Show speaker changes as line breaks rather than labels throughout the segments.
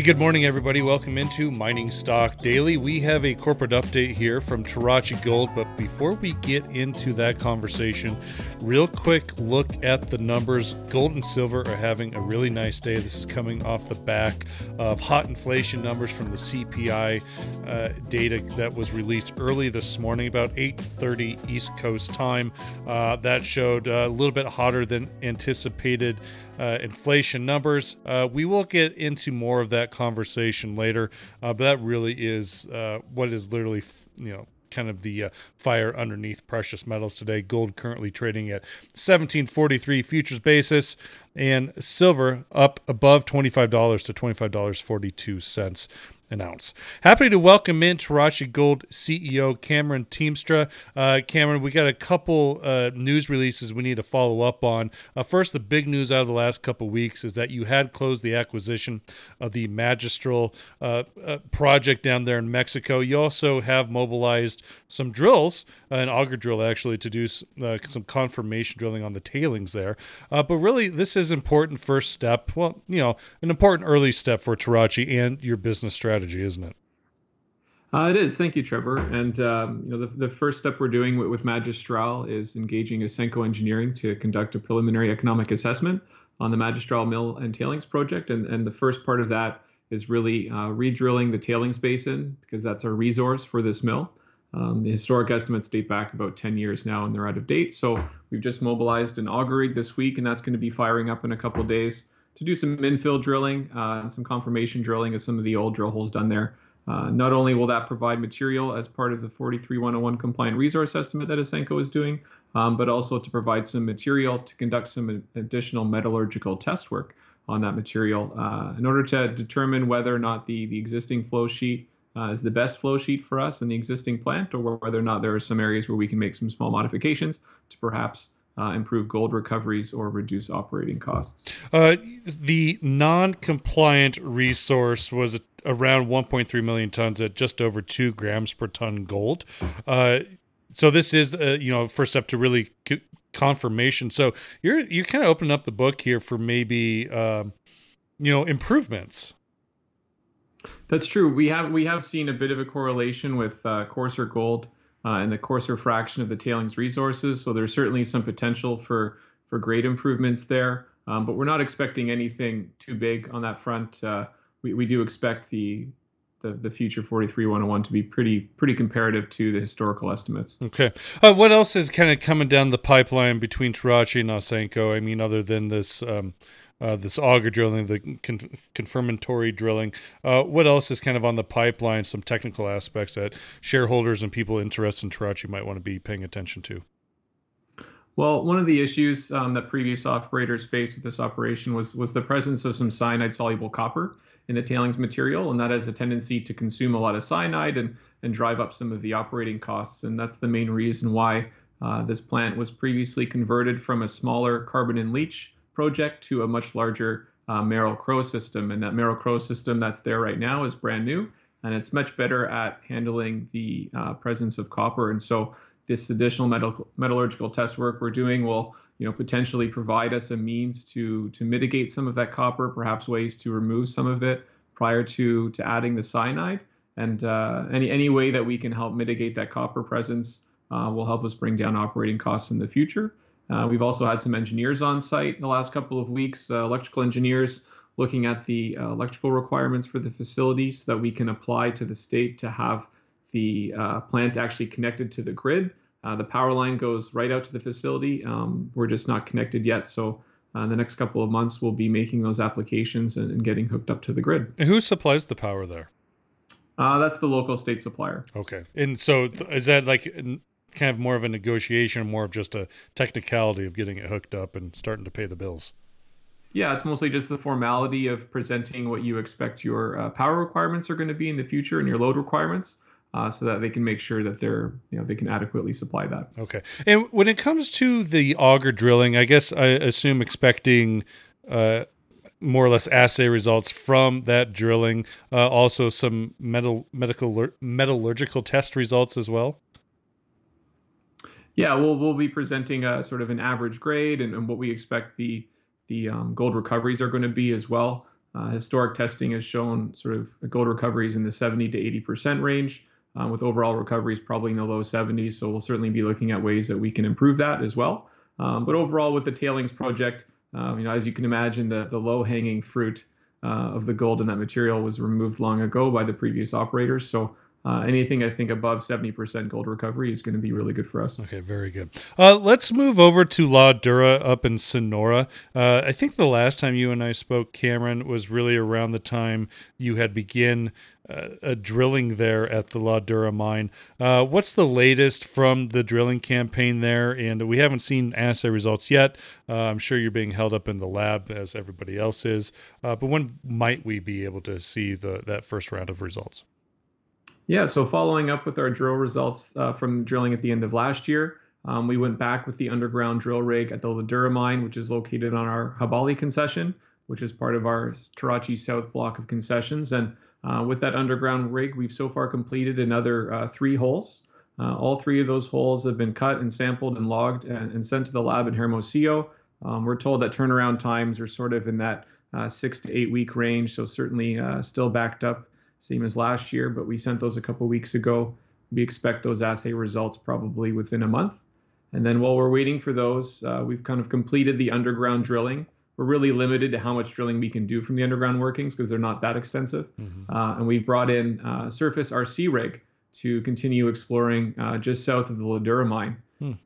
Hey, good morning, everybody. Welcome into Mining Stock Daily. We have a corporate update here from Tarachi Gold, but before we get into that conversation, real quick look at the numbers. Gold and silver are having a really nice day. This is coming off the back of hot inflation numbers from the CPI uh, data that was released early this morning, about 8:30 East Coast time. Uh, that showed a little bit hotter than anticipated uh, inflation numbers. Uh, we will get into more of that conversation later, uh, but that really is uh, what is literally, you know, kind of the uh, fire underneath precious metals today. Gold currently trading at 1743 futures basis, and silver up above $25 to $25.42 an ounce. Happy to welcome in Tarachi Gold CEO Cameron Tymstra. Uh, Cameron, we got a couple uh, news releases we need to follow up on. Uh, first, the big news out of the last couple weeks is that you had closed the acquisition of the Magistral uh, uh, project down there in Mexico. You also have mobilized some drills, uh, an auger drill actually, to do some confirmation drilling on the tailings there. but really, this is important first step. Well, you know, an important early step for Tarachi and your business strategy strategy, isn't it?
Uh, it is. Thank you, Trevor. And um, you know, the, the first step we're doing with, with Magistral is engaging Ausenco Engineering to conduct a preliminary economic assessment on the Magistral Mill and Tailings project. And, and the first part of that is really uh, re-drilling the tailings basin because that's our resource for this mill. Um, the historic estimates date back about 10 years now, and they're out of date. So we've just mobilized an auger rig this week, and that's going to be firing up in a couple days to do some infill drilling uh, and some confirmation drilling of some of the old drill holes done there. Uh, not only will that provide material as part of the 43101 compliant resource estimate that Ausenco is doing, um, but also to provide some material to conduct some additional metallurgical test work on that material uh, in order to determine whether or not the, the existing flow sheet uh, is the best flow sheet for us in the existing plant or whether or not there are some areas where we can make some small modifications to perhaps uh, improve gold recoveries or reduce operating costs.
Uh, the non-compliant resource was around 1.3 million tons at just over two grams per ton gold. Uh, so this is, uh, you know, first step to really c- confirmation. So you're you kind of opening up the book here for maybe, um, you know, improvements.
That's true. We have we have seen a bit of a correlation with uh, coarser gold uh, and the coarser fraction of the tailings resources. So there's certainly some potential for for great improvements there. Um, but we're not expecting anything too big on that front. Uh, we, we do expect the, the the future 43101 to be pretty pretty comparative to the historical estimates.
Okay. Uh, what else is kind of coming down the pipeline between Tarachi and Ausenco? I mean, other than this um, uh, this auger drilling, the con- confirmatory drilling. Uh, what else is kind of on the pipeline? Some technical aspects that shareholders and people interested in Tarachi might want to be paying attention to.
Well, one of the issues um, that previous operators faced with this operation was was the presence of some cyanide soluble copper in the tailings material, and that has a tendency to consume a lot of cyanide and and drive up some of the operating costs. And that's the main reason why uh, this plant was previously converted from a smaller carbon and leach project to a much larger uh, Merrill-Crowe system. And that Merrill-Crowe system that's there right now is brand new, and it's much better at handling the uh, presence of copper. And so this additional metal, metallurgical test work we're doing will you know, potentially provide us a means to to mitigate some of that copper, perhaps ways to remove some of it prior to to adding the cyanide. And uh, any any way that we can help mitigate that copper presence uh, will help us bring down operating costs in the future. Uh, we've also had some engineers on site in the last couple of weeks, uh, electrical engineers looking at the uh, electrical requirements for the facility so that we can apply to the state to have the uh, plant actually connected to the grid. Uh, the power line goes right out to the facility. Um, we're just not connected yet. So uh, the next couple of months, we'll be making those applications and, and getting hooked up to the grid.
And who supplies the power there?
that's the local state supplier.
Okay. And so is that like kind of more of a negotiation, more of just a technicality of getting it hooked up and starting to pay the bills.
Yeah, it's mostly just the formality of presenting what you expect your uh, power requirements are going to be in the future and your load requirements. Uh, so that they can make sure that they're you know they can adequately supply that.
Okay. And when it comes to the auger drilling, I guess I assume expecting uh, more or less assay results from that drilling, uh, also some metal medical metallurgical test results as well.
Yeah, we'll we'll be presenting a sort of an average grade and, and what we expect the the um, gold recoveries are going to be as well. Uh, historic testing has shown sort of gold recoveries in the 70 to 80% range, uh, with overall recoveries probably in the low 70s. So we'll certainly be looking at ways that we can improve that as well. Um, but overall, with the tailings project, um, you know, as you can imagine, the, the low-hanging fruit uh, of the gold in that material was removed long ago by the previous operators. So uh, anything I think above 70% gold recovery is going to be really good for us.
Okay, very good. Uh, let's move over to La Dura up in Sonora. Uh, I think the last time you and I spoke, Cameron, was really around the time you had begin uh, drilling there at the La Dura mine. Uh, what's the latest from the drilling campaign there? And we haven't seen assay results yet. Uh, I'm sure you're being held up in the lab as everybody else is. but when might we be able to see the that first round of results?
Yeah, so following up with our drill results uh, from drilling at the end of last year, um, we went back with the underground drill rig at the Ladura mine, which is located on our Habali concession, which is part of our Tarachi South block of concessions. And uh, with that underground rig, we've so far completed another uh, three holes. Uh, all three of those holes have been cut and sampled and logged and, and sent to the lab in Hermosillo. Um, we're told that turnaround times are sort of in that uh, six to eight week range, so certainly uh, still backed up same as last year, but we sent those a couple weeks ago. We expect those assay results probably within a month. And then while we're waiting for those, uh, we've kind of completed the underground drilling. We're really limited to how much drilling we can do from the underground workings because they're not that extensive. Mm-hmm. Uh, and we've brought in uh, surface RC rig to continue exploring uh, just south of the Ladura mine.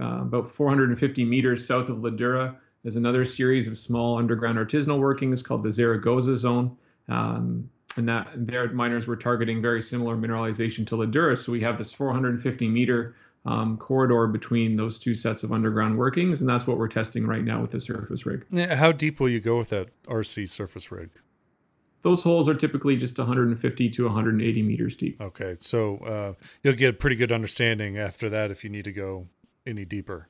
Uh, about 450 meters south of Ladura is another series of small underground artisanal workings called the Zaragoza Zone. Um, and that their miners were targeting very similar mineralization to Ladura. So we have this 450 meter um, corridor between those two sets of underground workings, and that's what we're testing right now with the surface rig.
How deep will you go with that RC surface rig?
Those holes are typically just 150 to 180 meters deep.
Okay, so uh, you'll get a pretty good understanding after that if you need to go any deeper.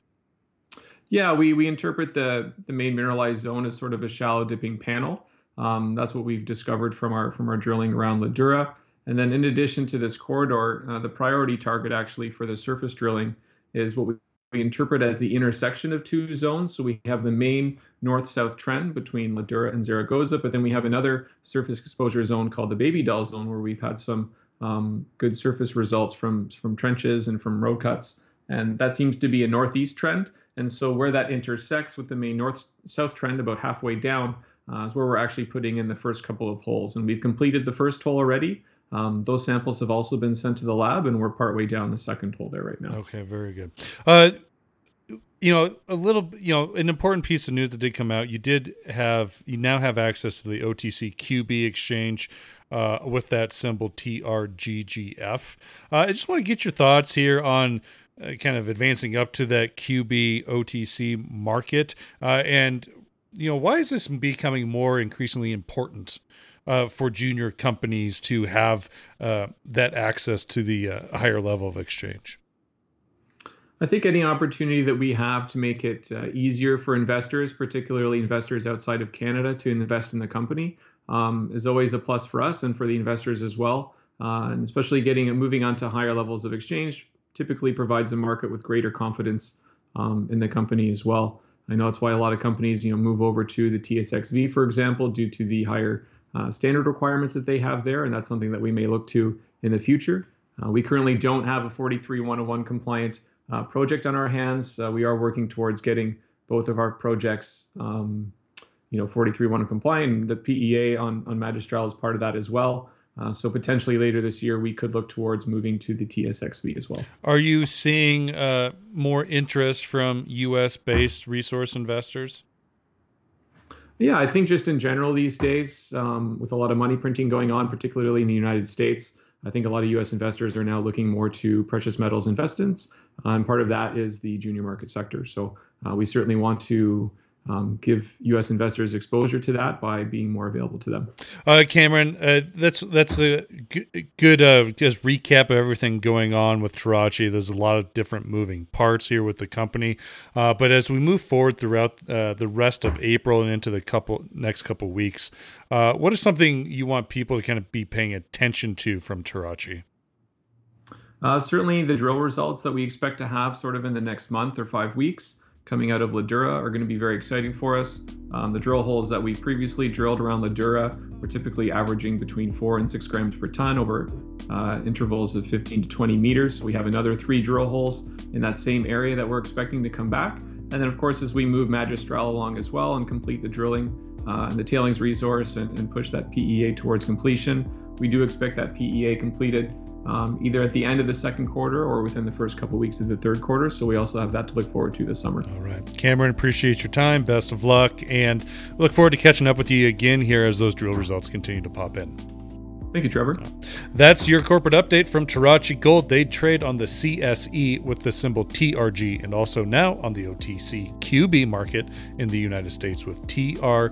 Yeah, we we interpret the the main mineralized zone as sort of a shallow dipping panel. Um, that's what we've discovered from our from our drilling around Ladura. And then in addition to this corridor, uh, the priority target actually for the surface drilling is what we, we interpret as the intersection of two zones. So we have the main north-south trend between Ladura and Zaragoza, but then we have another surface exposure zone called the Baby Doll zone where we've had some um, good surface results from from trenches and from road cuts. And that seems to be a northeast trend. And so where that intersects with the main north-south trend about halfway down, uh, is where we're actually putting in the first couple of holes. And we've completed the first hole already. Um, those samples have also been sent to the lab, and we're partway down the second hole there right now.
Okay, very good. Uh, you know, a little, you know, an important piece of news that did come out. You did have, you now have access to the OTC QB exchange uh, with that symbol TRGGF. Uh, I just want to get your thoughts here on uh, kind of advancing up to that QB OTC market uh, and you know, why is this becoming more increasingly important uh, for junior companies to have uh, that access to the uh, higher level of exchange?
I think any opportunity that we have to make it uh, easier for investors, particularly investors outside of Canada, to invest in the company um, is always a plus for us and for the investors as well. Uh, and especially getting and moving on to higher levels of exchange typically provides the market with greater confidence um, in the company as well. I know that's why a lot of companies, you know, move over to the TSXV, for example, due to the higher uh, standard requirements that they have there, and that's something that we may look to in the future. Uh, we currently don't have a 43101 compliant uh, project on our hands. Uh, we are working towards getting both of our projects, um, you know, 43101 compliant. The PEA on on Magistral is part of that as well. Uh, so potentially later this year, we could look towards moving to the TSXV as well.
Are you seeing uh, more interest from U.S.-based resource investors?
Yeah, I think just in general these days, um, with a lot of money printing going on, particularly in the United States, I think a lot of U.S. investors are now looking more to precious metals investments, uh, and part of that is the junior market sector. So uh, we certainly want to um, give U.S. investors exposure to that by being more available to them.
Uh, Cameron, uh, that's that's a g- good uh, just recap of everything going on with Tarachi. There's a lot of different moving parts here with the company, uh, but as we move forward throughout uh, the rest of April and into the couple next couple weeks, uh, what is something you want people to kind of be paying attention to from Tarachi?
certainly, the drill results that we expect to have sort of in the next month or five weeks. Coming out of Ladura are going to be very exciting for us. Um, the drill holes that we previously drilled around Ladura were typically averaging between four and six grams per ton over uh, intervals of 15 to 20 meters. We have another three drill holes in that same area that we're expecting to come back. And then, of course, as we move Magistral along as well and complete the drilling uh, and the tailings resource and, and push that PEA towards completion, we do expect that PEA completed um, either at the end of the second quarter or within the first couple of weeks of the third quarter. So we also have that to look forward to this summer.
All right. Cameron, appreciate your time. Best of luck. And look forward to catching up with you again here as those drill results continue to pop in.
Thank you, Trevor.
That's your corporate update from Tarachi Gold. They trade on the CSE with the symbol TRG and also now on the OTC QB market in the United States with TRGGF.